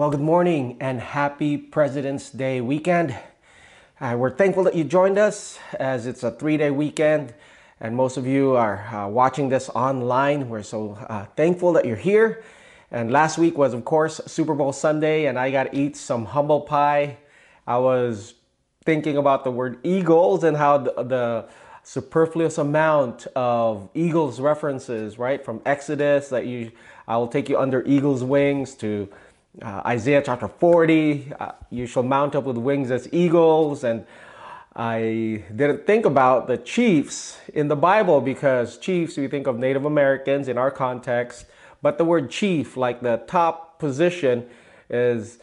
Well, good morning and happy President's Day weekend. Uh, we're thankful that you joined us as it's a three day weekend and most of you are uh, watching this online. We're so uh, thankful that you're here. And last week was, of course, Super Bowl Sunday, and I got to eat some humble pie. I was thinking about the word eagles and how the, the superfluous amount of eagles references, right, from Exodus that you, I will take you under eagle's wings to uh, Isaiah chapter 40, uh, you shall mount up with wings as eagles. And I didn't think about the chiefs in the Bible because chiefs, we think of Native Americans in our context, but the word chief, like the top position, is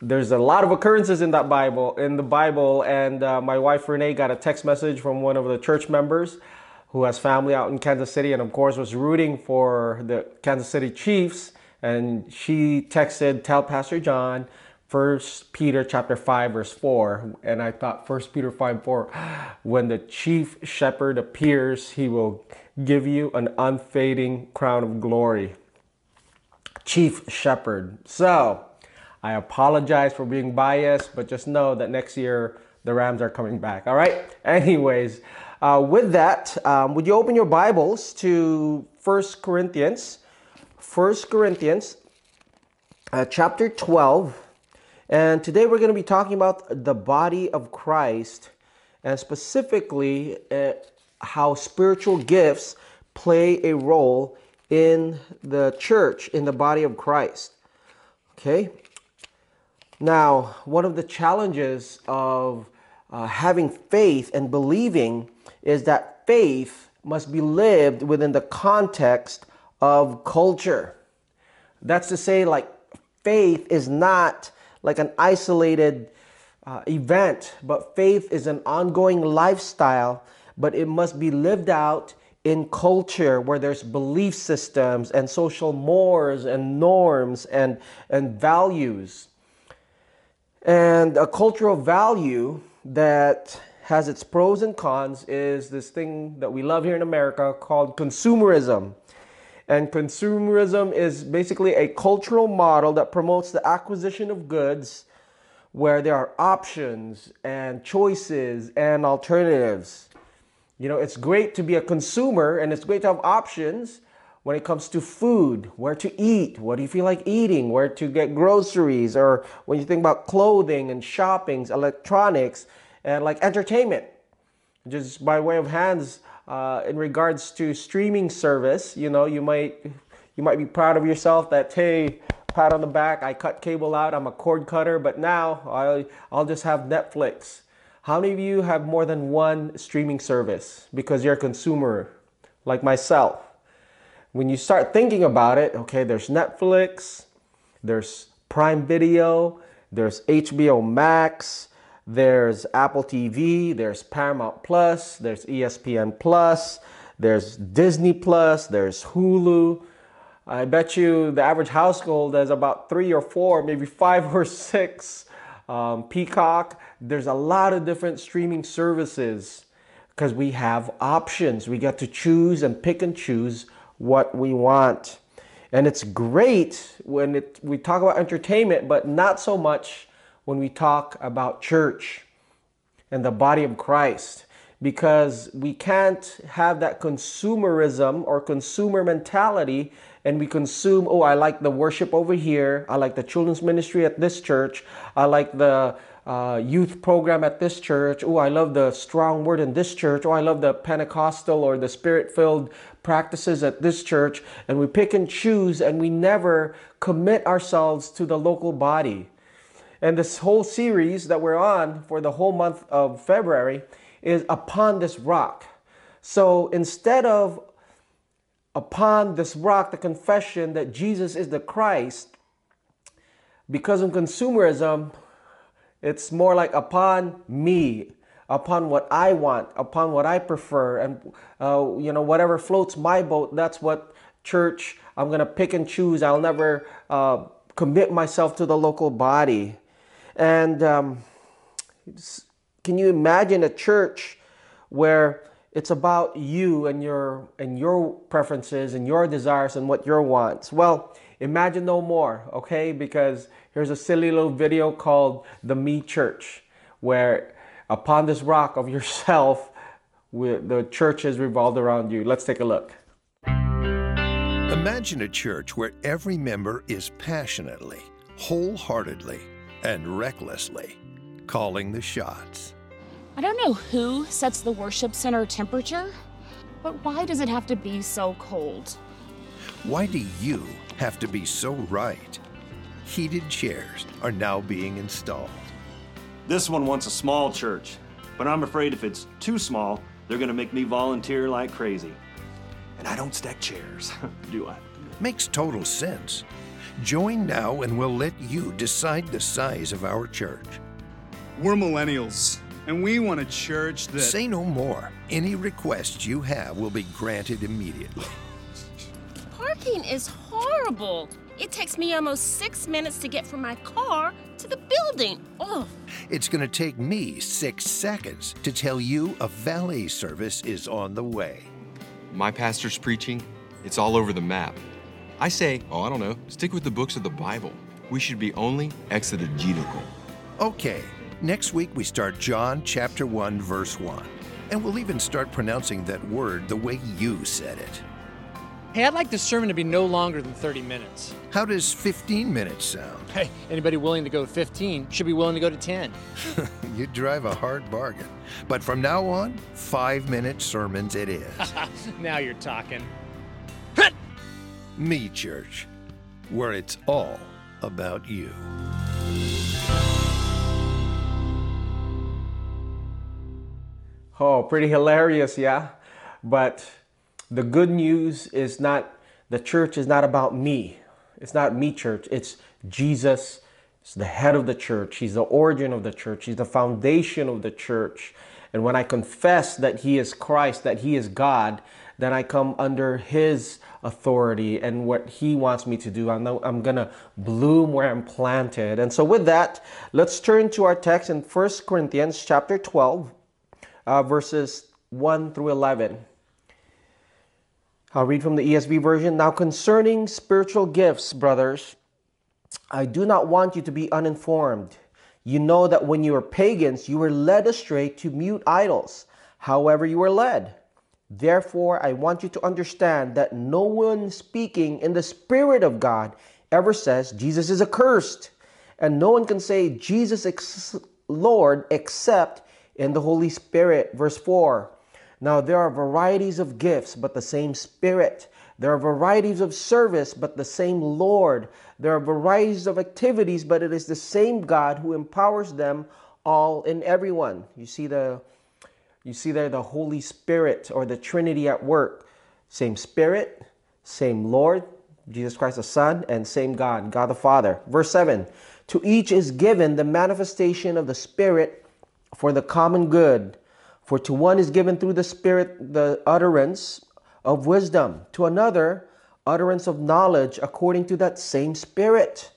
there's a lot of occurrences in that Bible, in the Bible. And uh, my wife Renee got a text message from one of the church members who has family out in Kansas City and, of course, was rooting for the Kansas City Chiefs and she texted, "Tell Pastor John." First Peter chapter 5 verse 4 and I thought First Peter 5 4 when the chief shepherd appears he will give you an unfading crown of glory. Chief shepherd. So I apologize for being biased but just know that next year the Rams are coming back. All right? Anyways uh, with that um, would you open your Bibles to First Corinthians First Corinthians uh, chapter 12. And today we're going to be talking about the body of Christ and specifically uh, how spiritual gifts play a role in the church, in the body of Christ. Okay? Now, one of the challenges of uh, having faith and believing is that faith must be lived within the context of culture. That's to say, like, faith is not like an isolated uh, event, but faith is an ongoing lifestyle, but it must be lived out in culture where there's belief systems and social mores and norms and, and values. And a cultural value that has its pros and cons is this thing that we love here in America called consumerism. And consumerism is basically a cultural model that promotes the acquisition of goods where there are options and choices and alternatives. You know, it's great to be a consumer and it's great to have options when it comes to food, where to eat, what do you feel like eating, where to get groceries, or when you think about clothing and shoppings, electronics, and like entertainment. Just by way of hands, uh, in regards to streaming service, you know, you might you might be proud of yourself that hey, pat on the back, I cut cable out, I'm a cord cutter, but now I'll I'll just have Netflix. How many of you have more than one streaming service because you're a consumer like myself? When you start thinking about it, okay, there's Netflix, there's Prime Video, there's HBO Max, there's Apple TV, there's Paramount Plus, there's ESPN Plus, there's Disney Plus, there's Hulu. I bet you the average household has about three or four, maybe five or six. Um, Peacock, there's a lot of different streaming services because we have options. We get to choose and pick and choose what we want. And it's great when it, we talk about entertainment, but not so much when we talk about church and the body of Christ because we can't have that consumerism or consumer mentality and we consume oh i like the worship over here. I like the children's ministry at this church. I like the uh, youth program at this church. Oh i love the strong word in this church. Oh i love the pentecostal or the spirit filled practices at this church. And we pick and choose and we never commit ourselves to the local body and this whole series that we're on for the whole month of February is Upon This Rock. So instead of upon this rock, the confession that Jesus is the Christ, because of consumerism, it's more like upon me, upon what I want, upon what I prefer, and uh, you know whatever floats my boat. That's what church I'm gonna pick and choose. I'll never uh, commit myself to the local body. And um, can you imagine a church where it's about you and your and your preferences and your desires and what your wants. Well, imagine no more, okay? Because here's a silly little video called The Me Church, where upon this rock of yourself, the church is revolved around you. Let's take a look. Imagine a church where every member is passionately, wholeheartedly, and recklessly calling the shots. I don't know who sets the worship center temperature, but why does it have to be so cold? Why do you have to be so right? Heated chairs are now being installed. This one wants a small church, but I'm afraid if it's too small, they're going to make me volunteer like crazy. And I don't stack chairs, do I? Makes total sense. Join now and we'll let you decide the size of our church. We're millennials, and we want a church that. Say no more. Any requests you have will be granted immediately. Parking is horrible. It takes me almost six minutes to get from my car to the building. Oh. It's going to take me six seconds to tell you a valet service is on the way. My pastor's preaching, it's all over the map. I say, oh, I don't know, stick with the books of the Bible. We should be only exegetical. Okay, next week we start John chapter 1, verse 1. And we'll even start pronouncing that word the way you said it. Hey, I'd like this sermon to be no longer than 30 minutes. How does 15 minutes sound? Hey, anybody willing to go 15 should be willing to go to 10. you drive a hard bargain. But from now on, five minute sermons it is. now you're talking. Me Church, where it's all about you. Oh, pretty hilarious, yeah? But the good news is not, the church is not about me. It's not me, church. It's Jesus. It's the head of the church. He's the origin of the church. He's the foundation of the church. And when I confess that He is Christ, that He is God, then I come under His authority and what He wants me to do. I'm, I'm going to bloom where I'm planted. And so, with that, let's turn to our text in 1 Corinthians chapter 12, uh, verses 1 through 11. I'll read from the ESV version. Now, concerning spiritual gifts, brothers, I do not want you to be uninformed. You know that when you were pagans, you were led astray to mute idols, however, you were led. Therefore, I want you to understand that no one speaking in the Spirit of God ever says Jesus is accursed, and no one can say Jesus is Lord except in the Holy Spirit. Verse 4 now, there are varieties of gifts, but the same Spirit. There are varieties of service, but the same Lord. There are varieties of activities, but it is the same God who empowers them all in everyone. You see the you see there the Holy Spirit or the Trinity at work. Same Spirit, same Lord, Jesus Christ the Son, and same God, God the Father. Verse 7 To each is given the manifestation of the Spirit for the common good. For to one is given through the Spirit the utterance of wisdom, to another, utterance of knowledge according to that same Spirit,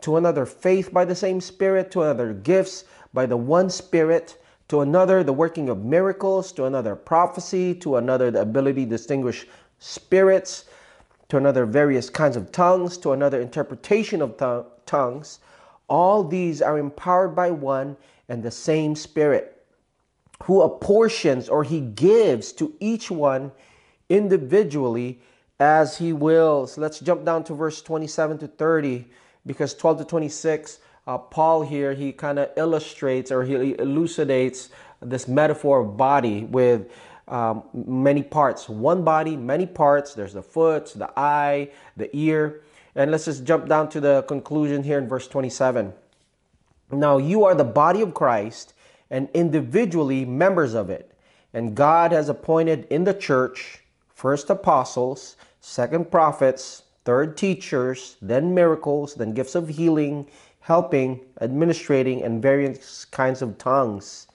to another, faith by the same Spirit, to another, gifts by the one Spirit, to another, the working of miracles, to another, prophecy, to another, the ability to distinguish spirits, to another, various kinds of tongues, to another, interpretation of tongues. All these are empowered by one and the same Spirit who apportions or he gives to each one individually as he wills. Let's jump down to verse 27 to 30 because 12 to 26, uh, Paul here, he kind of illustrates or he elucidates this metaphor of body with um, many parts. One body, many parts. There's the foot, the eye, the ear. And let's just jump down to the conclusion here in verse 27. Now you are the body of Christ and individually members of it. And God has appointed in the church first apostles, second prophets, third teachers, then miracles, then gifts of healing, helping, administrating, and various kinds of tongues.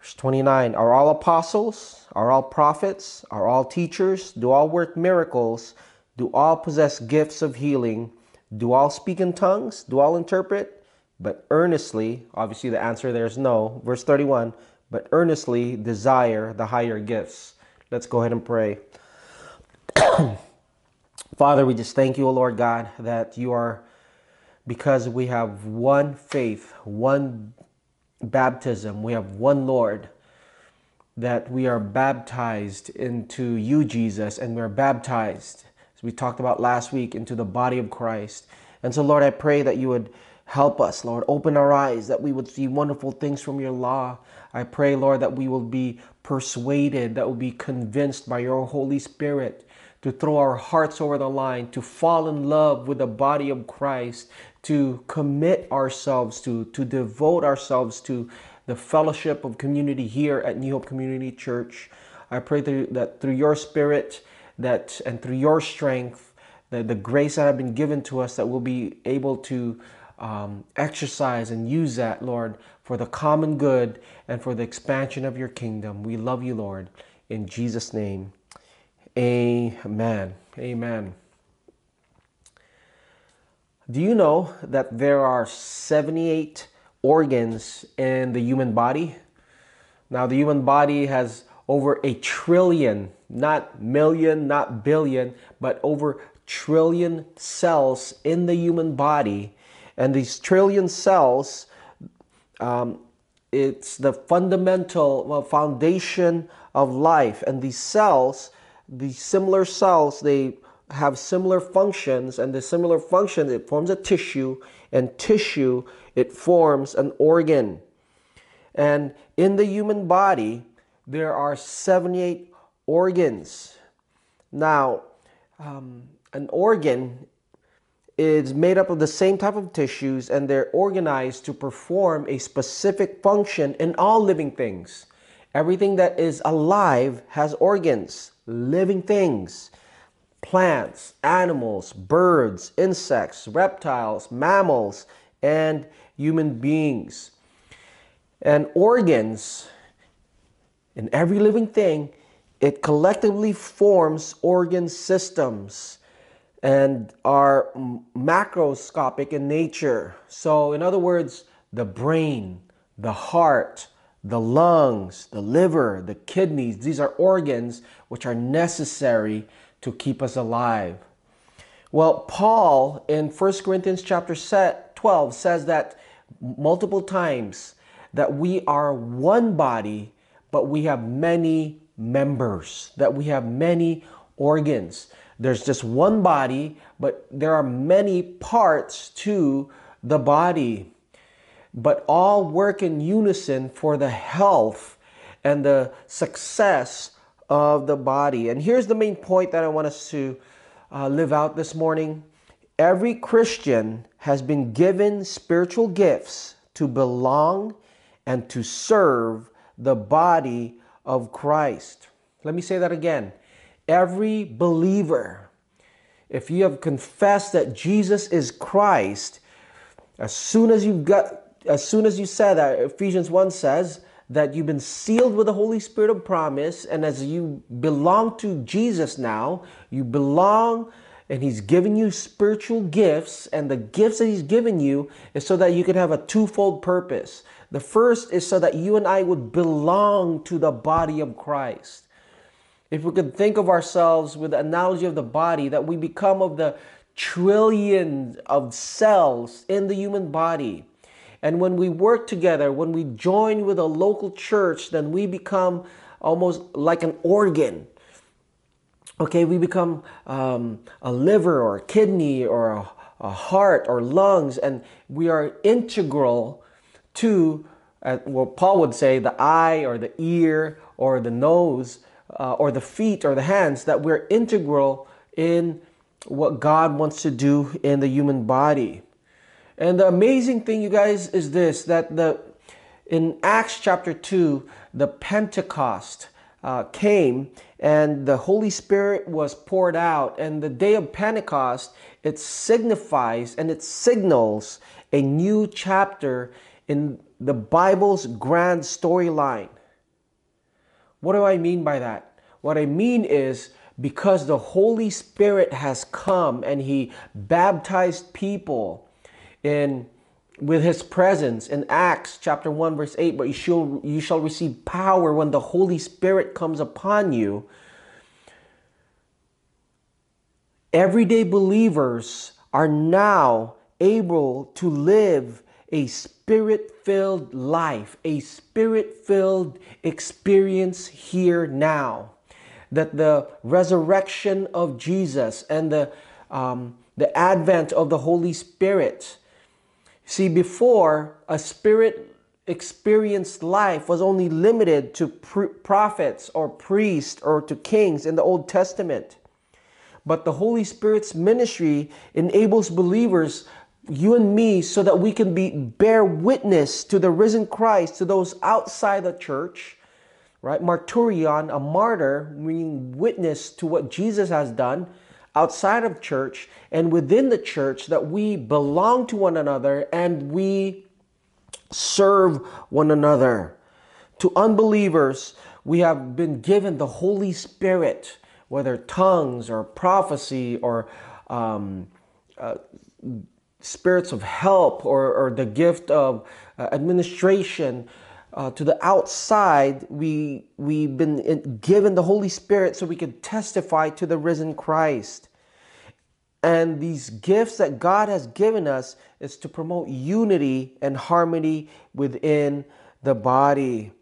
Verse 29 Are all apostles? Are all prophets? Are all teachers? Do all work miracles? Do all possess gifts of healing? Do all speak in tongues? Do all interpret? but earnestly, obviously the answer there is no. Verse 31, but earnestly desire the higher gifts. Let's go ahead and pray. Father, we just thank you, O Lord God, that you are, because we have one faith, one baptism, we have one Lord, that we are baptized into you, Jesus, and we're baptized, as we talked about last week, into the body of Christ. And so, Lord, I pray that you would help us, Lord. Open our eyes that we would see wonderful things from your law. I pray, Lord, that we will be persuaded, that we will be convinced by your Holy Spirit to throw our hearts over the line, to fall in love with the body of Christ, to commit ourselves to, to devote ourselves to the fellowship of community here at New Hope Community Church. I pray that through your spirit that and through your strength, the, the grace that have been given to us, that we'll be able to um, exercise and use that, Lord, for the common good and for the expansion of your kingdom. We love you, Lord. In Jesus' name, amen. Amen. Do you know that there are 78 organs in the human body? Now, the human body has over a trillion, not million, not billion, but over trillion cells in the human body. And these trillion cells, um, it's the fundamental well, foundation of life. And these cells, these similar cells, they have similar functions. And the similar function, it forms a tissue. And tissue, it forms an organ. And in the human body, there are 78 organs. Now, um, an organ is made up of the same type of tissues and they're organized to perform a specific function in all living things. Everything that is alive has organs, living things, plants, animals, birds, insects, reptiles, mammals, and human beings. And organs in every living thing, it collectively forms organ systems and are macroscopic in nature. So, in other words, the brain, the heart, the lungs, the liver, the kidneys, these are organs which are necessary to keep us alive. Well, Paul in 1 Corinthians chapter 12 says that multiple times that we are one body, but we have many members, that we have many organs. There's just one body, but there are many parts to the body. But all work in unison for the health and the success of the body. And here's the main point that I want us to uh, live out this morning. Every Christian has been given spiritual gifts to belong and to serve the body of Christ. Let me say that again every believer, if you have confessed that Jesus is Christ, as soon as you've got as soon as you said that, Ephesians 1 says that you've been sealed with the Holy Spirit of promise, and as you belong to Jesus now, you belong and He's given you spiritual gifts, and the gifts that He's given you is so that you can have a twofold purpose. The first is so that you and I would belong to the body of Christ if we could think of ourselves with the analogy of the body, that we become of the trillions of cells in the human body. And when we work together, when we join with a local church, then we become almost like an organ. Okay, we become um, a liver or a kidney or a, a, heart or lungs, and we are integral to, uh, what Paul would say, the eye or the ear or the nose uh, or the feet or the hands, that we're integral in what God wants to do in the human body. And the amazing thing, you guys, is this that the in Acts chapter 2, the Pentecost uh, came and the Holy Spirit was poured out. And the day of Pentecost, it signifies and it signals a new chapter in the Bible's grand storyline. What do I mean by that? What I mean is because the Holy Spirit has come and He baptized people in with his presence in Acts chapter 1 verse 8 but you shall you shall receive power when the Holy Spirit comes upon you. Everyday believers are now able to live a spirit-filled life a spirit-filled experience here now. That the resurrection of Jesus and the um, the advent of the Holy Spirit See, before, a spirit experienced life was only limited to prophets or priests or to kings in the Old Testament. But the Holy Spirit's ministry enables believers, you and me, so that we can be bear witness to the risen Christ to those outside the church, right? Marturion, a martyr, meaning witness to what Jesus has done outside of church and within the church that we belong to one another and we serve one another. To unbelievers, we have been given the Holy Spirit, whether tongues or prophecy or um, uh, spirits of help or, or the gift of uh, administration uh, to the outside, we we've been given the Holy Spirit so we can testify to the risen Christ. And these gifts that God has given us is to promote unity and harmony within the body.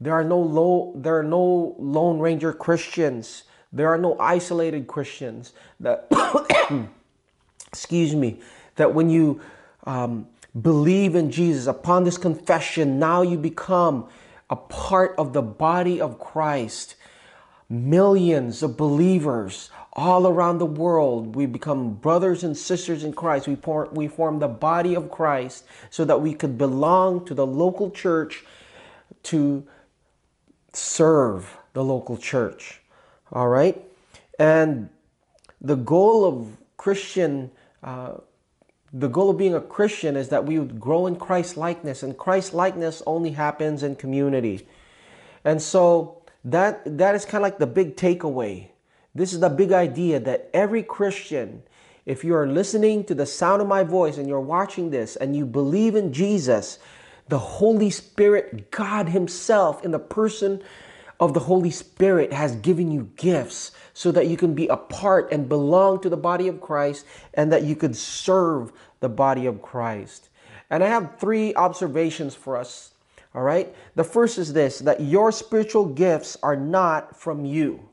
There are no low, there are no lone ranger Christians. There are no isolated Christians that excuse me that when you um, believe in Jesus, upon this confession, now you become a part of the body of Christ. Millions of believers all around the world, we become brothers and sisters in Christ. We, form, we form the body of Christ so that we could belong to the local church to serve the local church. All right? And the goal of Christian uh, the goal of being a Christian is that we would grow in Christ likeness, and Christ likeness only happens in community. And so that that is kind of like the big takeaway. This is the big idea that every Christian, if you are listening to the sound of my voice and you're watching this and you believe in Jesus, the Holy Spirit, God Himself, in the person of the Holy Spirit, has given you gifts so that you can be a part and belong to the body of Christ and that you could serve the body of Christ. And I have three observations for us. All right. The first is this that your spiritual gifts are not from you.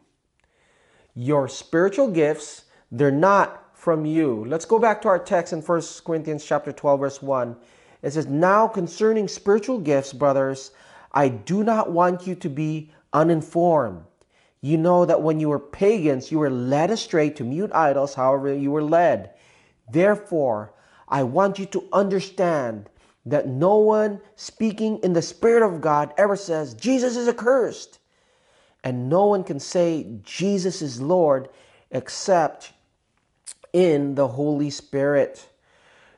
Your spiritual gifts, they're not from you. Let's go back to our text in 1 Corinthians chapter 12 verse 1. It says, "Now concerning spiritual gifts, brothers, I do not want you to be uninformed. You know that when you were pagans, you were led astray to mute idols, however, you were led. Therefore, I want you to understand that no one speaking in the Spirit of God ever says, Jesus is accursed. And no one can say, Jesus is Lord, except in the Holy Spirit.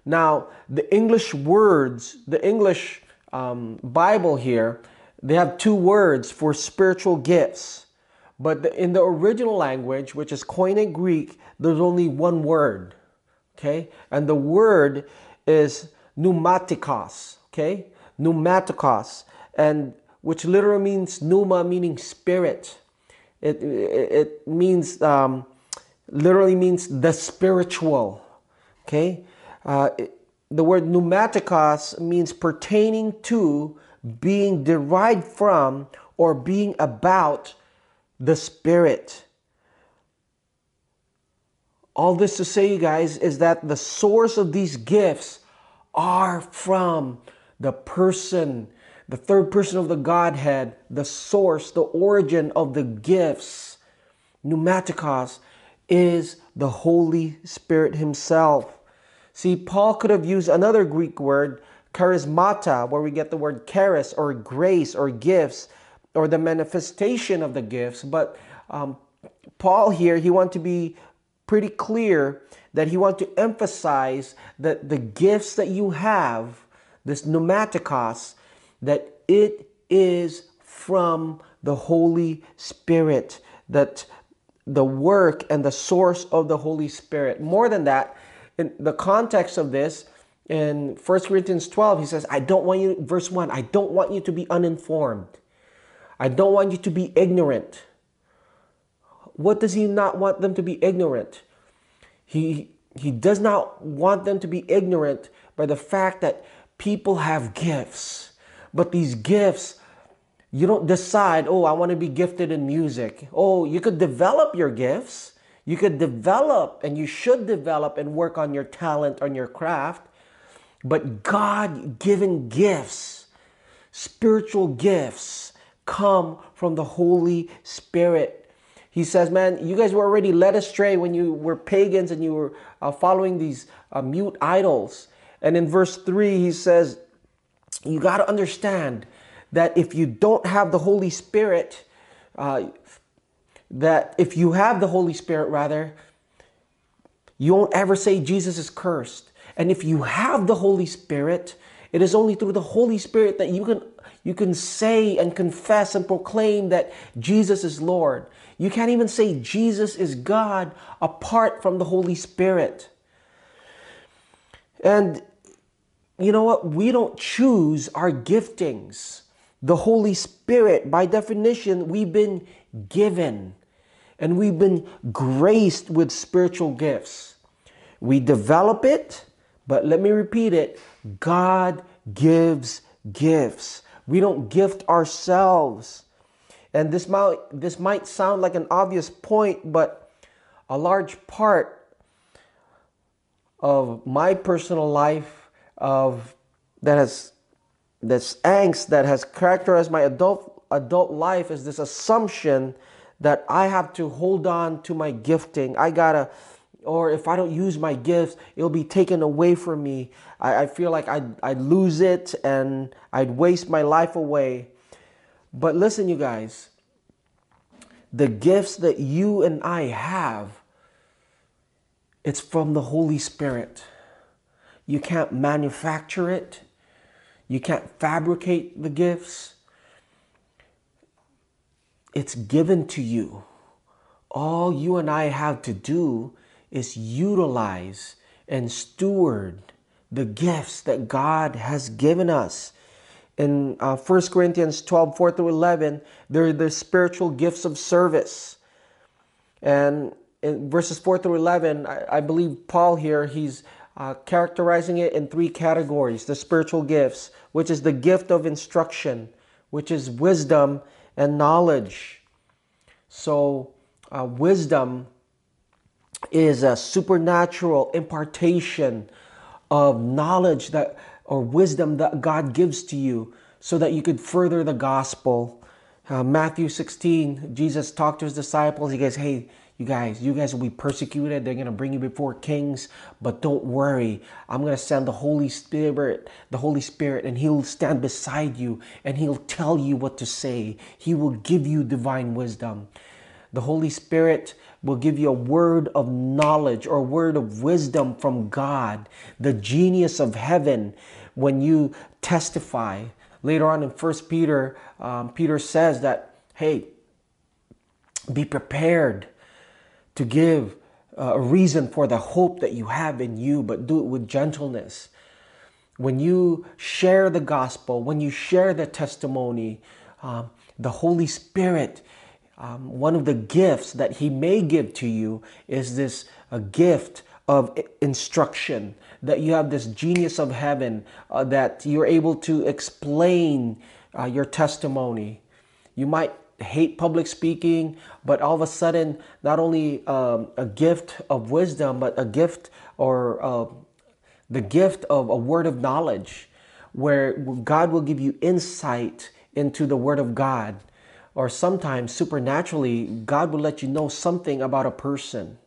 Now, the English words, the English um, Bible here, they have two words for spiritual gifts. But in the original language, which is Koine Greek, there's only one word. Okay? And the word is pneumatikos. Okay? Pneumatikos. And which literally means pneuma, meaning spirit. It, it, it means, um, literally means the spiritual. Okay? Uh, it, the word pneumatikos means pertaining to, being derived from, or being about the Spirit. All this to say, you guys, is that the source of these gifts are from the person, the third person of the Godhead, the source, the origin of the gifts. Pneumatikos is the Holy Spirit Himself. See, Paul could have used another Greek word, charismata, where we get the word charis or grace or gifts or the manifestation of the gifts. But um, Paul here, he wants to be pretty clear that he wants to emphasize that the gifts that you have, this pneumatikos, that it is from the Holy Spirit, that the work and the source of the Holy Spirit. More than that, in the context of this, in 1 Corinthians 12, he says, I don't want you, verse 1, I don't want you to be uninformed. I don't want you to be ignorant. What does he not want them to be ignorant? He, he does not want them to be ignorant by the fact that people have gifts. But these gifts, you don't decide, oh, I want to be gifted in music. Oh, you could develop your gifts. You could develop and you should develop and work on your talent, on your craft. But God given gifts, spiritual gifts, come from the Holy Spirit. He says, Man, you guys were already led astray when you were pagans and you were uh, following these uh, mute idols. And in verse 3, he says, You got to understand that if you don't have the Holy Spirit, uh, that if you have the Holy Spirit, rather, you won't ever say Jesus is cursed. And if you have the Holy Spirit, it is only through the Holy Spirit that you can you can say and confess and proclaim that Jesus is Lord. You can't even say Jesus is God apart from the Holy Spirit. And you know what? We don't choose our giftings. The Holy Spirit, by definition, we've been given and we've been graced with spiritual gifts. We develop it, but let me repeat it God gives gifts. We don't gift ourselves. And this might, this might sound like an obvious point, but a large part of my personal life of that has this angst that has characterized my adult adult life is this assumption that I have to hold on to my gifting. I gotta, or if I don't use my gifts, it'll be taken away from me. I, I feel like I'd, I'd lose it and I'd waste my life away. But listen, you guys, the gifts that you and I have, it's from the Holy Spirit. You can't manufacture it. You can't fabricate the gifts. It's given to you. All you and I have to do is utilize and steward the gifts that God has given us. In uh, 1 Corinthians 12, 4 through 11, there are the spiritual gifts of service. And in verses 4 through 11, I, I believe Paul here, he's uh, characterizing it in three categories the spiritual gifts, which is the gift of instruction, which is wisdom and knowledge. So, uh, wisdom is a supernatural impartation of knowledge that or wisdom that God gives to you so that you could further the gospel. Uh, Matthew 16, Jesus talked to his disciples. He goes, Hey, you guys, you guys will be persecuted. They're going to bring you before kings, but don't worry. I'm going to send the Holy Spirit, the Holy Spirit, and He'll stand beside you and He'll tell you what to say. He will give you divine wisdom. The Holy Spirit will give you a word of knowledge or a word of wisdom from God, the genius of heaven, when you testify. Later on in First Peter, um, Peter says that, hey, be prepared to give uh, a reason for the hope that you have in you, but do it with gentleness. When you share the gospel, when you share the testimony, um, the Holy Spirit um, one of the gifts that he may give to you is this a gift of instruction that you have this genius of heaven uh, that you're able to explain uh, your testimony. You might hate public speaking but all of a sudden not only um, a gift of wisdom but a gift or uh, the gift of a word of knowledge where god will give you insight into the word of god or sometimes supernaturally, God will let you know something about a person.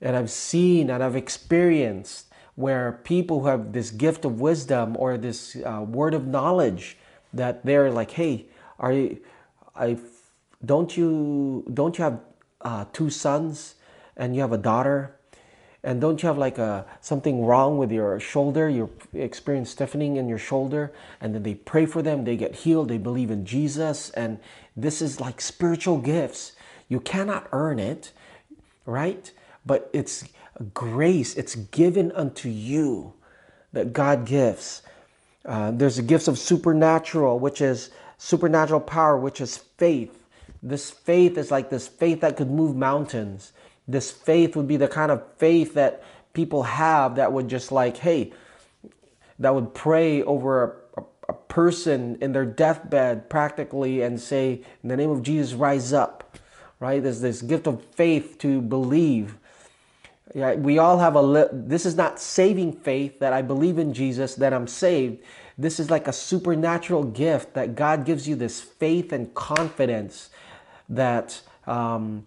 And I've seen and I've experienced where people who have this gift of wisdom or this uh, word of knowledge that they're like, hey, are you, I, don't you, don't you have uh, two sons and you have a daughter? And don't you have like a something wrong with your shoulder? You experience stiffening in your shoulder, and then they pray for them, they get healed, they believe in Jesus, and this is like spiritual gifts. You cannot earn it, right? But it's grace, it's given unto you. that God gives. Uh, there's the gifts of supernatural, which is supernatural power, which is faith. This faith is like this faith that could move mountains. This faith would be the kind of faith that people have that would just like, hey, that would pray over a, a, person in their deathbed practically and say, in the name of Jesus, rise up. Right? There's this gift of faith to believe. Yeah, we all have a. Li- this is not saving faith that I believe in Jesus that I'm saved. This is like a supernatural gift that God gives you this faith and confidence that um,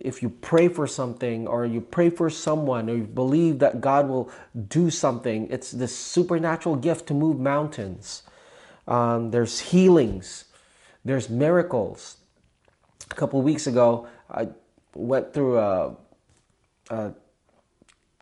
if you pray for something or you pray for someone or you believe that God will do something, it's this supernatural gift to move mountains. Um, there's healings, there's miracles. A couple weeks ago, I went through a, a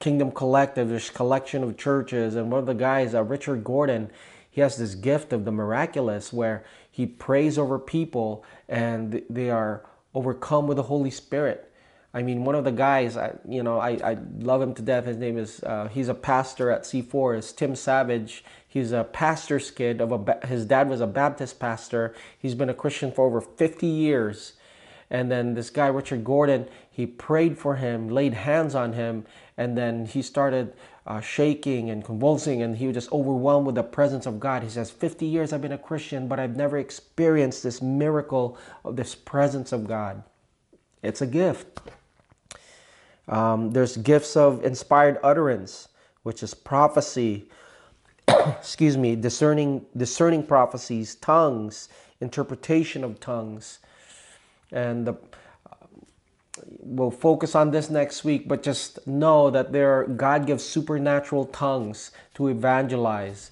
Kingdom Collective, this collection of churches, and one of the guys, uh, Richard Gordon, he has this gift of the miraculous where he prays over people and they are overcome with the Holy Spirit. I mean, one of the guys, I, you know, I, I love him to death. His name is, uh, he's a pastor at C4, is Tim Savage. He's a pastor's kid of a, his dad was a Baptist pastor. He's been a Christian for over 50 years. And then this guy, Richard Gordon, he prayed for him, laid hands on him, and then he started uh, shaking and convulsing, and he was just overwhelmed with the presence of God. He says, 50 years I've been a Christian, but I've never experienced this miracle of this presence of God. It's a gift. Um, there's gifts of inspired utterance, which is prophecy, excuse me, discerning, discerning prophecies, tongues, interpretation of tongues. And the, we'll focus on this next week, but just know that there God gives supernatural tongues to evangelize.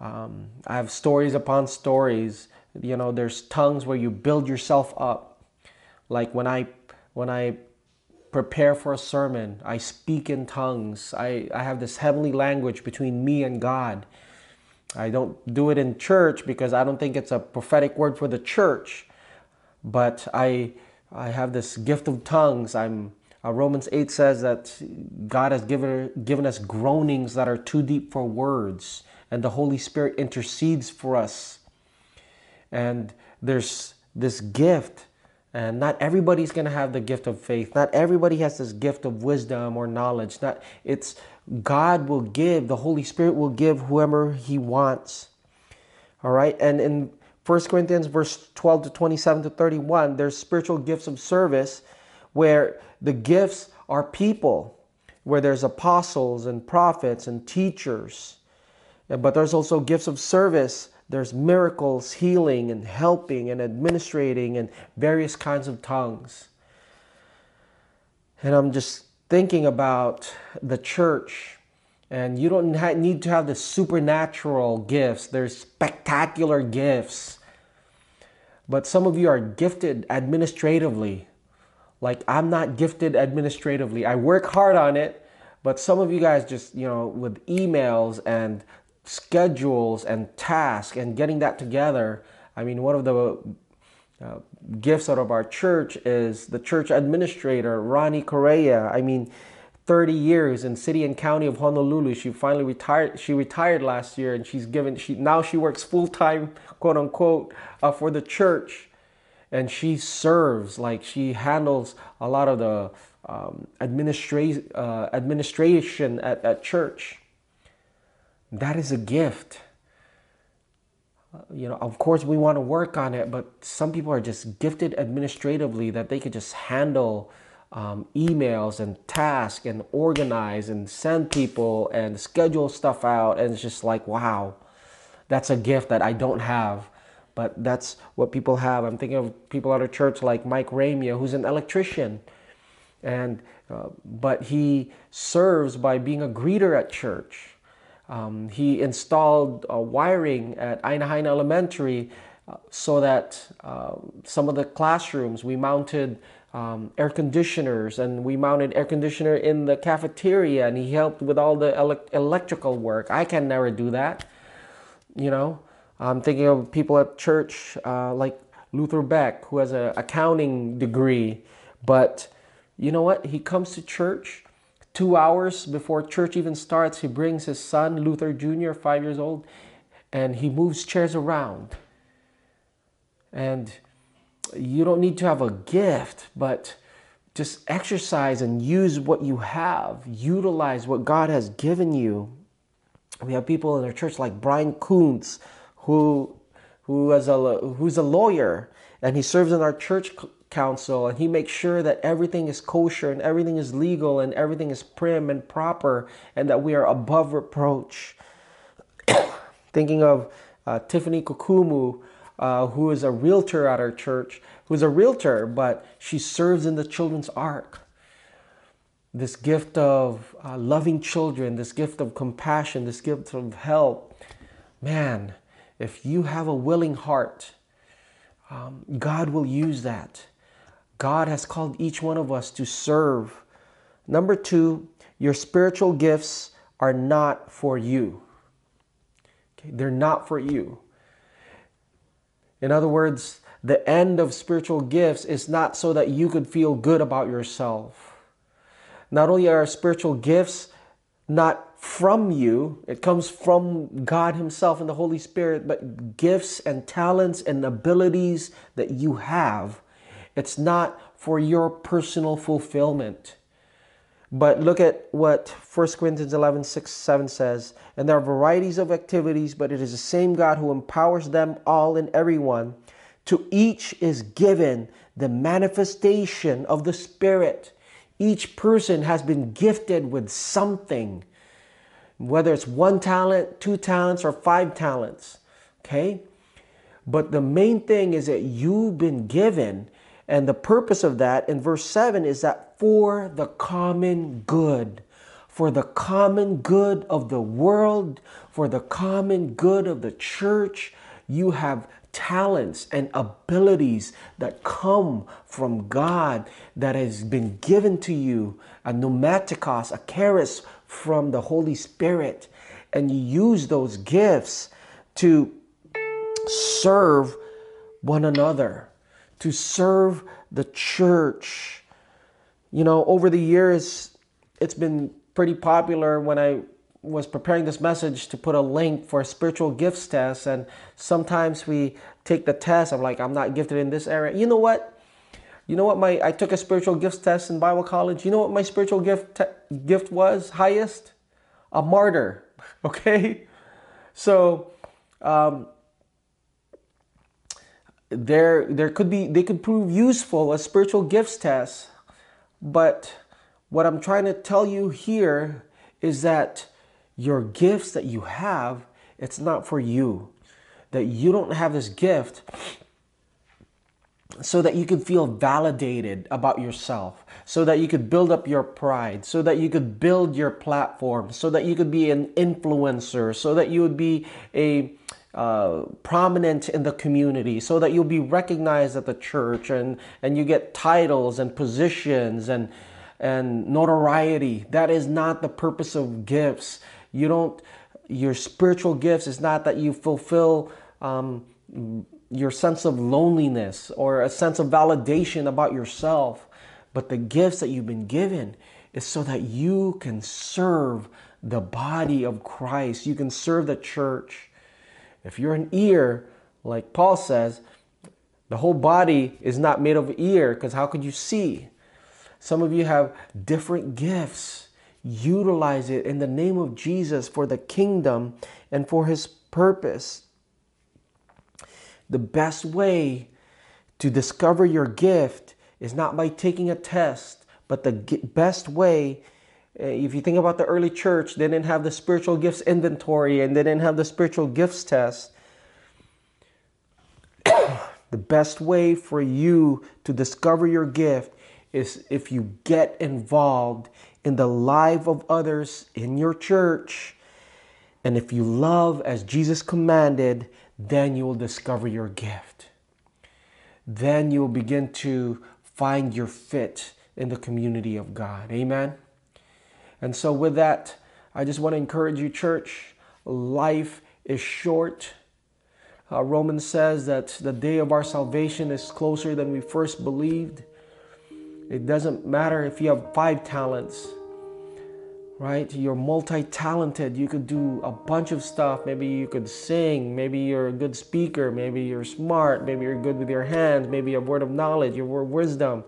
Um, I have stories upon stories. You know, there's tongues where you build yourself up. Like when I when I prepare for a sermon, I speak in tongues. I, I have this heavenly language between me and God. I don't do it in church because I don't think it's a prophetic word for the church. But I I have this gift of tongues. I'm uh, Romans 8 says that God has given given us groanings that are too deep for words, and the Holy Spirit intercedes for us. And there's this gift, and not everybody's going to have the gift of faith. Not everybody has this gift of wisdom or knowledge. Not it's God will give, the Holy Spirit will give whoever He wants. All right, and in 1 Corinthians verse 12 to 27 to 31, there's spiritual gifts of service where the gifts are people, where there's apostles and prophets and teachers. Uh, but there's also gifts of service. There's miracles, healing, and helping, and administrating, and various kinds of tongues. And I'm just thinking about the church and you don't need to have the supernatural gifts, there's spectacular gifts. But some of you are gifted administratively. Like, I'm not gifted administratively. I work hard on it, but some of you guys just, you know, with emails and schedules and tasks and getting that together. I mean, one of the uh, gifts out of our church is the church administrator, Ronnie Correa. I mean, 30 years in city and county of Honolulu. She finally retired. She retired last year, and she's given. She now she works full time, quote unquote, uh, for the church, and she serves like she handles a lot of the um, administra- uh, administration at, at church. That is a gift. You know, of course, we want to work on it, but some people are just gifted administratively that they could just handle um, emails and task and organize and send people and schedule stuff out. And it's just like, wow, that's a gift that I don't have. But that's what people have. I'm thinking of people out of church like Mike Ramia, who's an electrician. And, uh, but he serves by being a greeter at church. Um, he installed uh, wiring at Aina Elementary uh, so that uh, some of the classrooms we mounted um, air conditioners and we mounted air conditioner in the cafeteria and he helped with all the ele- electrical work i can never do that you know i'm thinking of people at church uh, like luther beck who has an accounting degree but you know what he comes to church two hours before church even starts, he brings his son, Luther Jr., five years old, and he moves chairs around. And you don't need to have a gift, but just exercise and use what you have. Utilize what God has given you. We have people in our church like Brian Kuntz, who who is a who's a lawyer and he serves in our church council and he makes sure that everything is kosher and everything is legal and everything is prim and proper and that we are above reproach. Thinking of uh, Tiffany Kukumu, uh, who is a realtor at our church, who's a realtor, but she serves in the children's ark. This gift of uh, loving children, this gift of compassion, this gift of help. Man, if you have a willing heart, um, God will use that. God has called each one of us to serve. Number two, your spiritual gifts are not for you. Okay, they're not for you. In other words, the end of spiritual gifts is not so that you could feel good about yourself. Not only are spiritual gifts not from you, it comes from God Himself and the Holy Spirit, but gifts and talents and abilities that you have it's not for your personal fulfillment. But look at what 1 Corinthians 11, 6, 7 says. And there are varieties of activities, but it is the same God who empowers them all and everyone. To each is given the manifestation of the Spirit. Each person has been gifted with something, whether it's one talent, two talents, or five talents. Okay? But the main thing is that you've been given and the purpose of that in verse 7 is that for the common good, for the common good of the world, for the common good of the church, you have talents and abilities that come from God that has been given to you, a pneumatikos, a charis from the Holy Spirit. And you use those gifts to serve one another to serve the church. You know, over the years, it's been pretty popular when I was preparing this message to put a link for a spiritual gifts test. And sometimes we take the test. I'm like, I'm not gifted in this area. You know what? You know what? My I took a spiritual gifts test in Bible college. You know what my spiritual gift te- gift was highest? A martyr. Okay, so um, there there could be they could prove useful as spiritual gifts tests but what i'm trying to tell you here is that your gifts that you have it's not for you. That you don't have this gift so that you can feel validated about yourself, so that you could build up your pride, so that you could build your platform, so that you could be an influencer, so that you would be a uh, prominent in the community so that you'll be recognized at the church and, and you get titles and positions and, and notoriety. That is not the purpose of gifts. You don't, your spiritual gifts is not that you fulfill um, your sense of loneliness or a sense of validation about yourself, but the gifts that you've been given is so that you can serve the body of Christ. You can serve the church. If you're an ear, like Paul says, the whole body is not made of ear because how could you see? Some of you have different gifts. Utilize it in the name of Jesus for the kingdom and for his purpose. The best way to discover your gift is not by taking a test, but the best way Eh, if you think about the early church, they didn't have the spiritual gifts inventory and they didn't have the spiritual gifts test. the best way for you to discover your gift is if you get involved in the life of others in your church. And if you love as Jesus commanded, then you will discover your gift. Then you will begin to find your fit in the community of God. Amen. And so, with that, I just want to encourage you, church. Life is short. Uh, Romans says that the day of our salvation is closer than we first believed. It doesn't matter if you have five talents. right? You're multi talented. You could do a bunch of stuff. Maybe you could sing. Maybe you're a good speaker. Maybe you're smart. Maybe you're good with your hands. Maybe you word of knowledge, your word wisdom.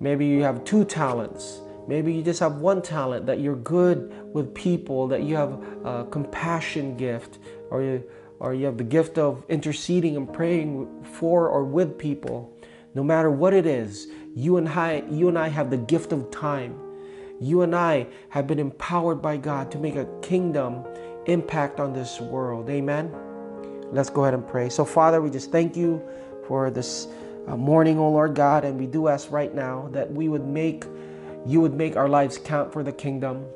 Maybe you have two talents. Maybe you just have one talent that you're good with people, that you have a compassion gift, or you, or you have the gift of interceding and praying for or with people. No matter what it is, you and I, you and I have the gift of time. You and I have been empowered by God to make a kingdom impact on this world. Amen. Let's go ahead and pray. So, Father, we just thank you for this uh, morning, oh Lord God, and we do ask right now that we would make you would make our lives count for the kingdom.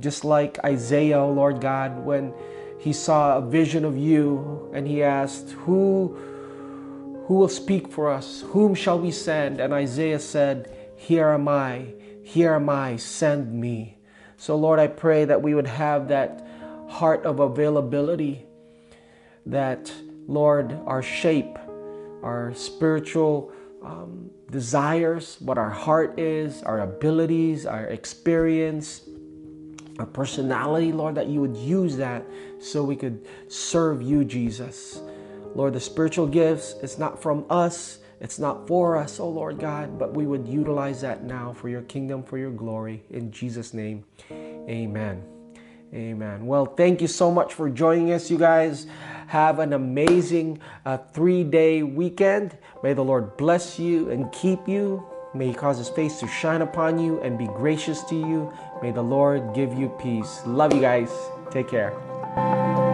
Just like Isaiah, Lord God, when he saw a vision of you and he asked, Who who will speak for us? Whom shall we send? And Isaiah said, Here am I, here am I, send me. So, Lord, I pray that we would have that heart of availability, that, Lord, our shape, our spiritual um, desires, what our heart is, our abilities, our experience, our personality, Lord, that you would use that so we could serve you, Jesus. Lord, the spiritual gifts, it's not from us, it's not for us, oh Lord God, but we would utilize that now for your kingdom, for your glory. In Jesus' name, amen. Amen. Well, thank you so much for joining us, you guys. Have an amazing uh, three day weekend. May the Lord bless you and keep you. May He cause His face to shine upon you and be gracious to you. May the Lord give you peace. Love you guys. Take care.